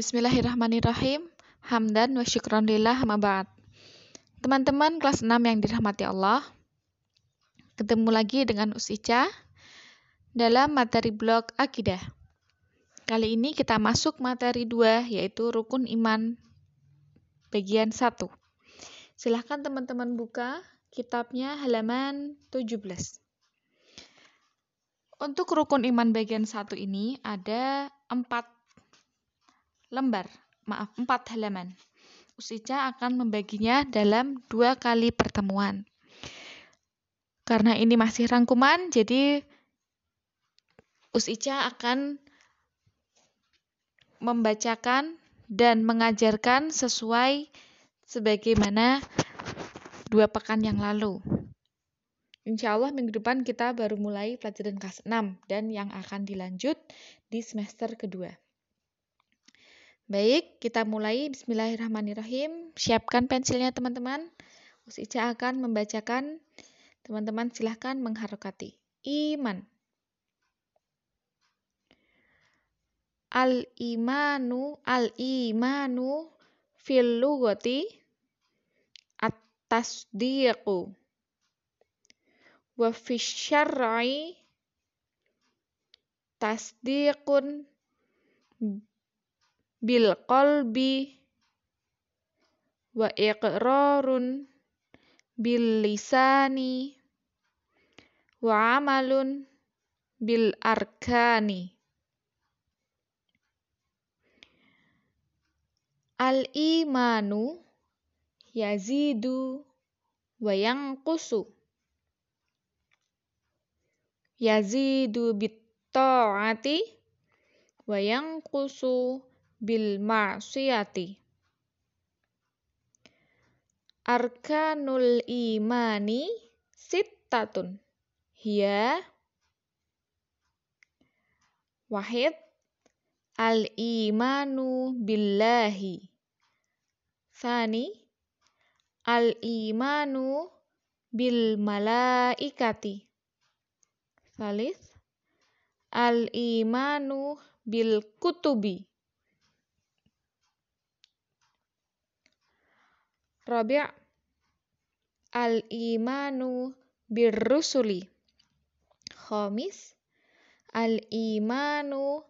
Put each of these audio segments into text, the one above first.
Bismillahirrahmanirrahim. Hamdan wa syukran lillah. Teman-teman kelas 6 yang dirahmati Allah, ketemu lagi dengan Usica dalam materi blog Akidah. Kali ini kita masuk materi 2 yaitu rukun iman bagian 1. Silahkan teman-teman buka kitabnya halaman 17. Untuk rukun iman bagian 1 ini ada 4 lembar, maaf, 4 halaman. Usica akan membaginya dalam dua kali pertemuan. Karena ini masih rangkuman, jadi Usica akan membacakan dan mengajarkan sesuai sebagaimana dua pekan yang lalu. Insya Allah minggu depan kita baru mulai pelajaran kelas 6 dan yang akan dilanjut di semester kedua. Baik, kita mulai. Bismillahirrahmanirrahim. Siapkan pensilnya teman-teman. Usica akan membacakan. Teman-teman silahkan mengharokati. Iman. Al-imanu, al-imanu fil lugati at-tasdiqu wa fi syar'i tasdiqun bil qalbi wa iqrarun bil lisani wa amalun bil arkani. Al imanu yazidu wa yanqusu. Yazidu bit-ta'ati wa yanqusu bil ma'siyati arkanul imani sittatun. Hiya. Wahid. Al imanu billahi. Sani al imanu bil malaikati Salis Al-imanu bil kutubi Rabi' Al-imanu bir rusuli Khamis Al-imanu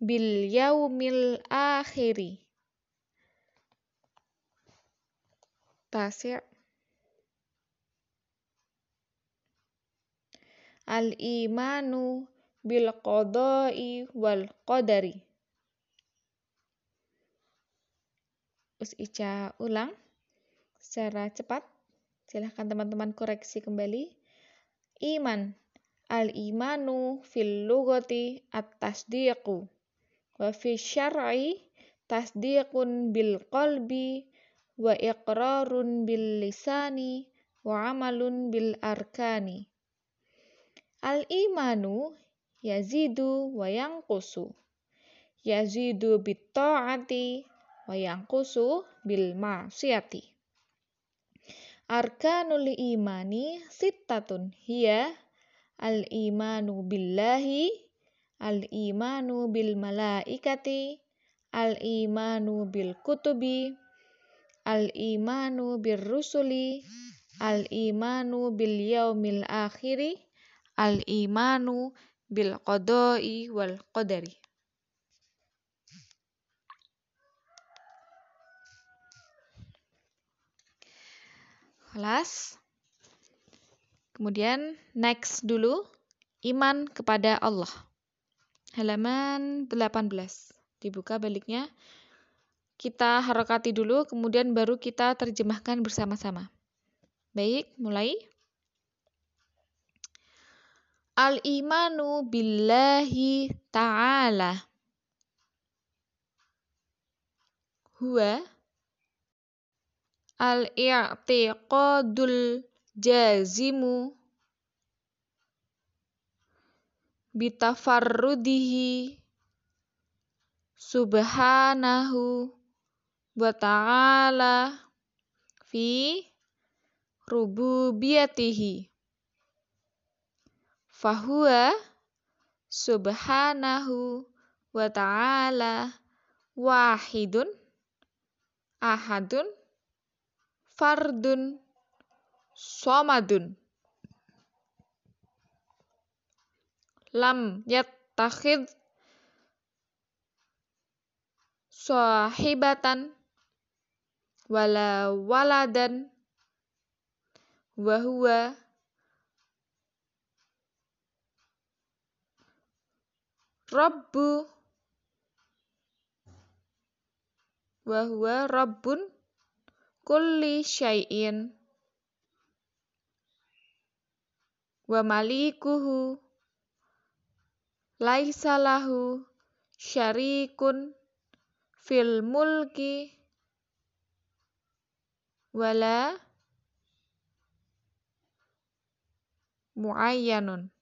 bil yaumil akhiri. Tasir Al-imanu bil qada'i wal qadari. Ica ulang secara cepat. Silahkan teman-teman koreksi kembali. Iman. Al-imanu fil lugati at-tasdiqu. Wa fi syar'i tasdiqun bil qalbi wa iqrarun bil lisani wa amalun bil arkani. Al-imanu yazidu wa yanqusu. Yazidu bit-ta'ati wa yanqusu bil ma'siyati. Arkanul imani sittatun hiya al-imanu billahi, al-imanu bil malaikati, al-imanu bil kutubi, al-imanu bir rusuli, al-imanu bil yaumil akhiri, al-imanu bil qada'i wal qadari. Kelas. Kemudian next dulu iman kepada Allah. Halaman 18. Dibuka baliknya. Kita harokati dulu, kemudian baru kita terjemahkan bersama-sama. Baik, mulai. Al-imanu billahi ta'ala. Huwa al-i'tiqadul jazimu bitafarrudihi subhanahu wa ta'ala fi rububiyatihi. Fahuwa subhanahu wa ta'ala wahidun, ahadun, fardun, somadun. Lam yattakhid sahibatan wala waladan wa huwa rabbu wa huwa rabbun kulli syai'in wa malikuhu laisa lahu syarikun fil mulki wala muayyanun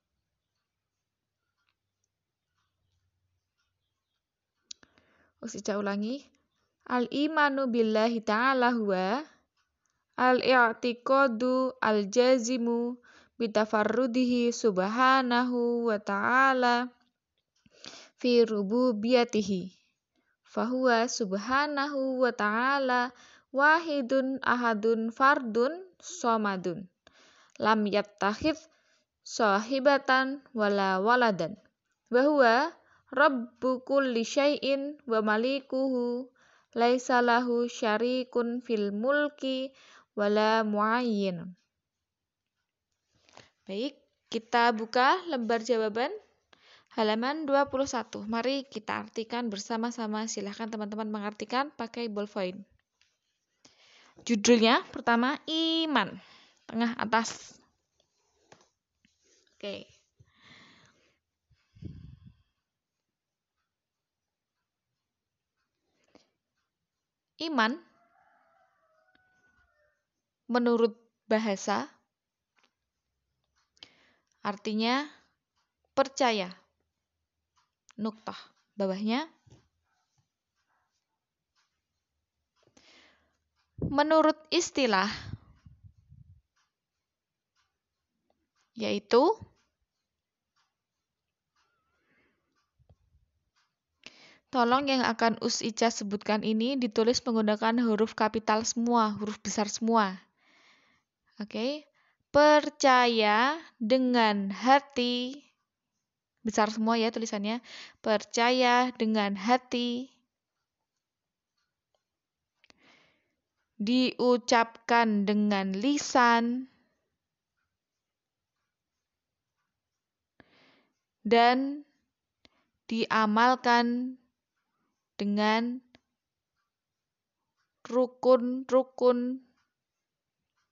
Usija ulangi. Al-imanu billahi ta'ala huwa al-i'tiqadu al-jazimu bitafarrudihi subhanahu wa ta'ala fi rububiyatihi. Fahuwa subhanahu wa ta'ala wahidun ahadun fardun somadun. Lam yattakhid sahibatan wala waladan. Wahuwa Rabbu kulli syai'in wa malikuhu laisa lahu syarikun fil mulki wala muayyin. Baik, kita buka lembar jawaban halaman 21. Mari kita artikan bersama-sama. Silahkan teman-teman mengartikan pakai ballpoint. Judulnya pertama iman. Tengah atas. Oke. Iman menurut bahasa artinya percaya. Nuktah bawahnya menurut istilah yaitu Tolong yang akan Us Ica sebutkan ini ditulis menggunakan huruf kapital semua, huruf besar semua. Oke. Okay. Percaya dengan hati besar semua ya tulisannya. Percaya dengan hati diucapkan dengan lisan dan diamalkan dengan rukun-rukun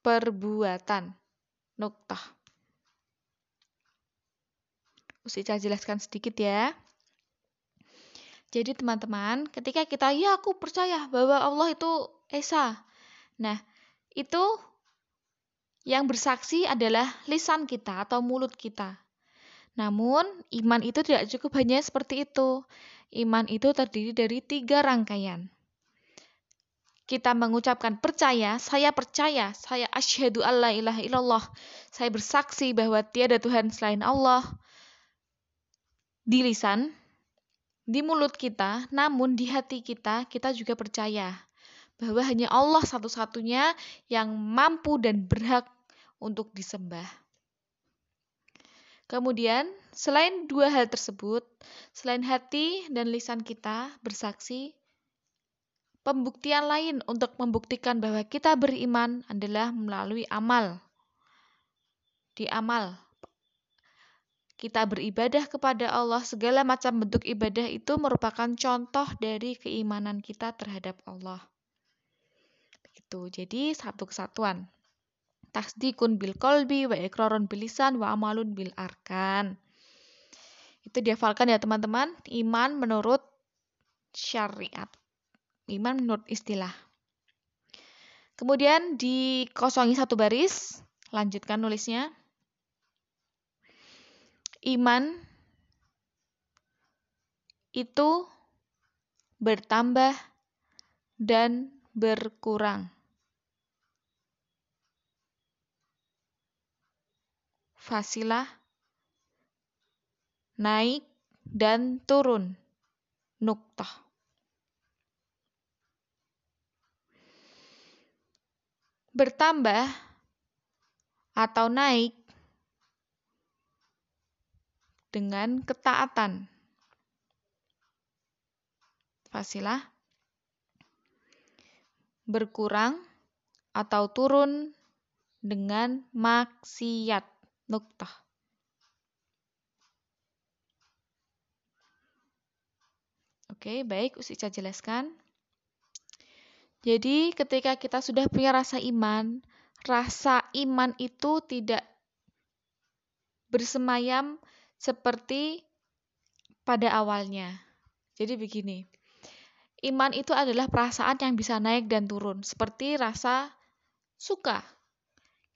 perbuatan. Nuktah. Usica jelaskan sedikit ya. Jadi teman-teman, ketika kita, ya aku percaya bahwa Allah itu Esa. Nah, itu yang bersaksi adalah lisan kita atau mulut kita. Namun, iman itu tidak cukup hanya seperti itu. Iman itu terdiri dari tiga rangkaian. Kita mengucapkan percaya, saya percaya, saya asyhadu alla ilaha illallah. Saya bersaksi bahwa tiada Tuhan selain Allah. Di lisan, di mulut kita, namun di hati kita, kita juga percaya bahwa hanya Allah satu-satunya yang mampu dan berhak untuk disembah. Kemudian, selain dua hal tersebut, selain hati dan lisan kita bersaksi, pembuktian lain untuk membuktikan bahwa kita beriman adalah melalui amal. Di amal, kita beribadah kepada Allah, segala macam bentuk ibadah itu merupakan contoh dari keimanan kita terhadap Allah. Begitu. Jadi satu kesatuan tasdikun bil kolbi wa ikrarun bil lisan wa amalun bil arkan. Itu dihafalkan ya teman-teman. Iman menurut syariat. Iman menurut istilah. Kemudian dikosongi satu baris. Lanjutkan nulisnya. Iman itu bertambah dan berkurang. fasilah, naik dan turun, nukta Bertambah atau naik dengan ketaatan. Fasilah berkurang atau turun dengan maksiat. Nuktah. Oke, baik, Usica jelaskan. Jadi, ketika kita sudah punya rasa iman, rasa iman itu tidak bersemayam seperti pada awalnya. Jadi begini, iman itu adalah perasaan yang bisa naik dan turun, seperti rasa suka.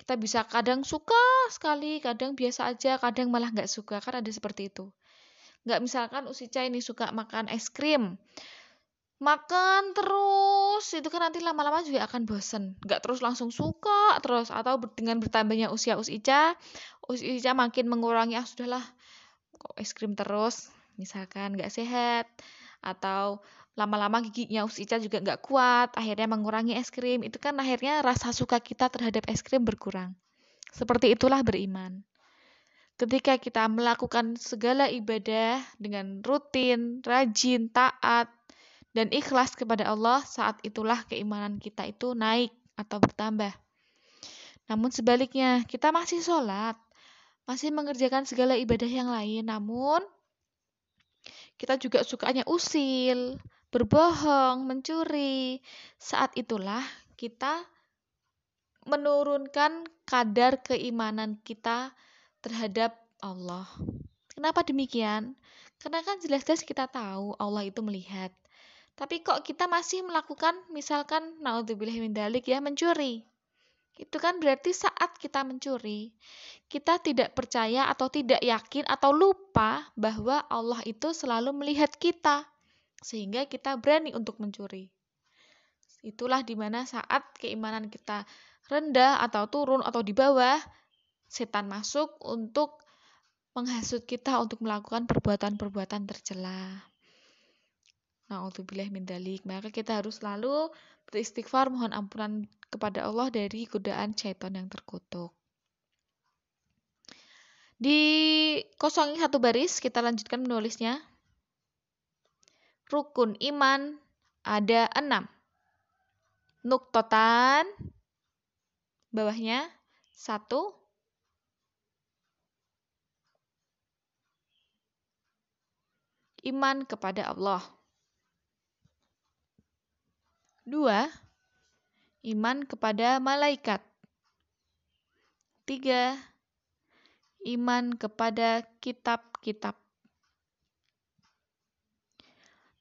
Kita bisa kadang suka sekali, kadang biasa aja, kadang malah nggak suka, kan ada seperti itu. Nggak misalkan Usica ini suka makan es krim, makan terus, itu kan nanti lama-lama juga akan bosen. Nggak terus langsung suka terus, atau dengan bertambahnya usia Usica, Usica makin mengurangi, ah sudahlah, kok es krim terus, misalkan nggak sehat, atau lama-lama giginya Usica juga nggak kuat, akhirnya mengurangi es krim. Itu kan akhirnya rasa suka kita terhadap es krim berkurang. Seperti itulah beriman. Ketika kita melakukan segala ibadah dengan rutin, rajin, taat, dan ikhlas kepada Allah, saat itulah keimanan kita itu naik atau bertambah. Namun sebaliknya, kita masih sholat, masih mengerjakan segala ibadah yang lain, namun kita juga sukanya usil, berbohong, mencuri. Saat itulah kita menurunkan kadar keimanan kita terhadap Allah. Kenapa demikian? Karena kan jelas-jelas kita tahu Allah itu melihat. Tapi kok kita masih melakukan misalkan naudzubillah min dalik ya mencuri. Itu kan berarti saat kita mencuri, kita tidak percaya atau tidak yakin atau lupa bahwa Allah itu selalu melihat kita sehingga kita berani untuk mencuri. Itulah di mana saat keimanan kita rendah atau turun atau di bawah, setan masuk untuk menghasut kita untuk melakukan perbuatan-perbuatan tercela. Na'udzubillah min dalik. Maka kita harus selalu beristighfar mohon ampunan kepada Allah dari godaan syaitan yang terkutuk. Di kosongi satu baris, kita lanjutkan menulisnya rukun iman ada enam. Nuktotan, bawahnya satu. Iman kepada Allah. Dua, iman kepada malaikat. Tiga, iman kepada kitab-kitab.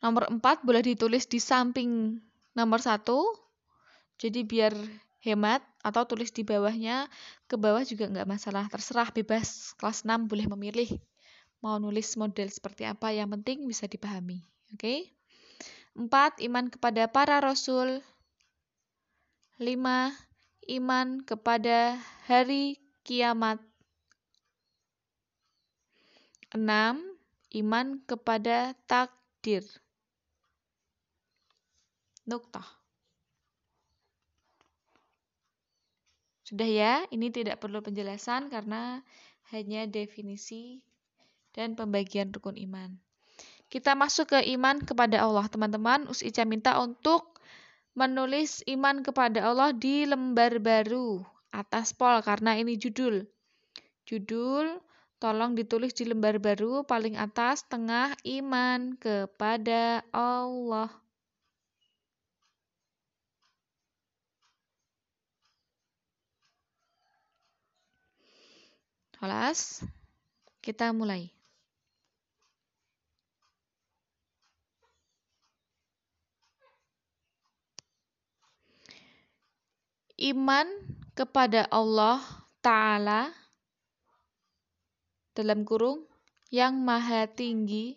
Nomor 4 boleh ditulis di samping nomor 1. Jadi biar hemat atau tulis di bawahnya. Ke bawah juga nggak masalah, terserah bebas. Kelas 6 boleh memilih mau nulis model seperti apa, yang penting bisa dipahami. Oke? Okay? 4. Iman kepada para rasul. 5. Iman kepada hari kiamat. 6. Iman kepada takdir. Nuktah. Sudah ya, ini tidak perlu penjelasan karena hanya definisi dan pembagian rukun iman. Kita masuk ke iman kepada Allah, teman-teman. Us Ica minta untuk menulis iman kepada Allah di lembar baru atas pol karena ini judul. Judul tolong ditulis di lembar baru paling atas tengah iman kepada Allah. Kelas, kita mulai. Iman kepada Allah Ta'ala dalam kurung yang maha tinggi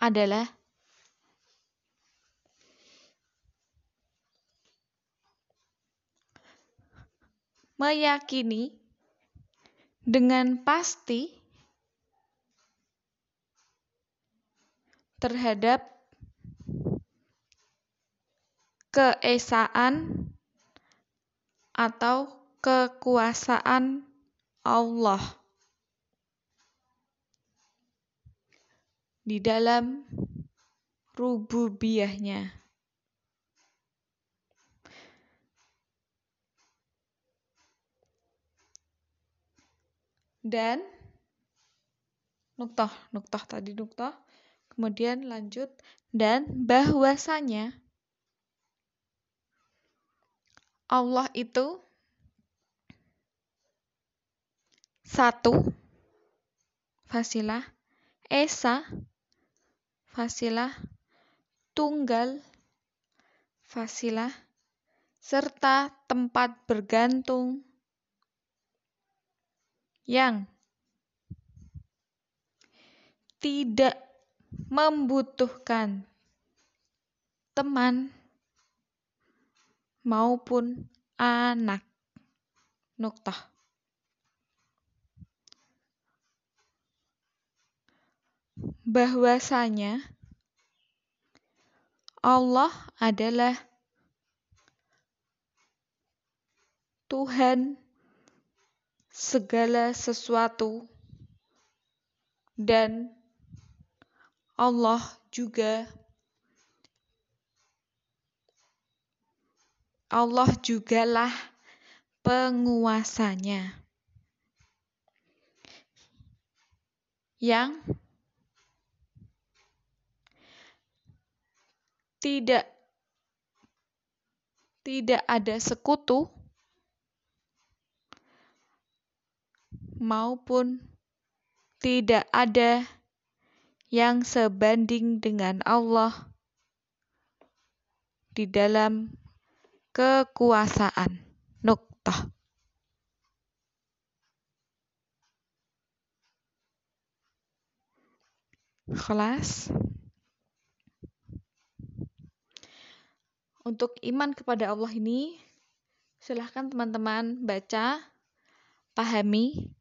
adalah meyakini dengan pasti terhadap keesaan atau kekuasaan Allah di dalam rububiyahnya. Dan nuktoh, nuktoh tadi nuktoh, kemudian lanjut. Dan bahwasanya Allah itu satu fasilah. Esa fasilah. Tunggal fasilah. Serta tempat bergantung yang tidak membutuhkan teman maupun anak. Nuktah. Bahwasanya Allah adalah Tuhan segala sesuatu. Dan Allah juga Allah jugalah penguasanya. Yang tidak tidak ada sekutu maupun tidak ada yang sebanding dengan Allah di dalam kekuasaan. Nuktah. Kelas. Untuk iman kepada Allah ini, silahkan teman-teman baca, pahami,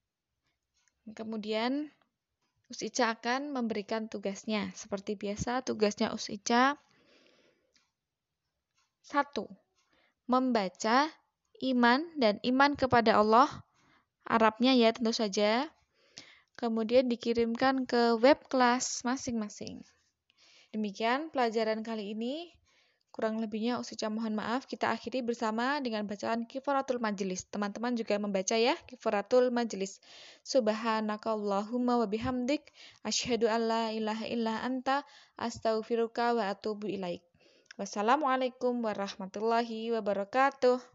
kemudian Usica akan memberikan tugasnya. Seperti biasa, tugasnya Usica satu membaca iman dan iman kepada Allah. Arabnya ya tentu saja. Kemudian dikirimkan ke web kelas masing-masing. Demikian pelajaran kali ini. Kurang lebihnya Usica mohon maaf. Kita akhiri bersama dengan bacaan kifaratul majelis. Teman-teman juga membaca ya kifaratul majelis. Subhanakallahumma wa bihamdik asyhadu an la ilaha illa anta astaghfiruka wa atubu ilaik. Wassalamualaikum warahmatullahi wabarakatuh.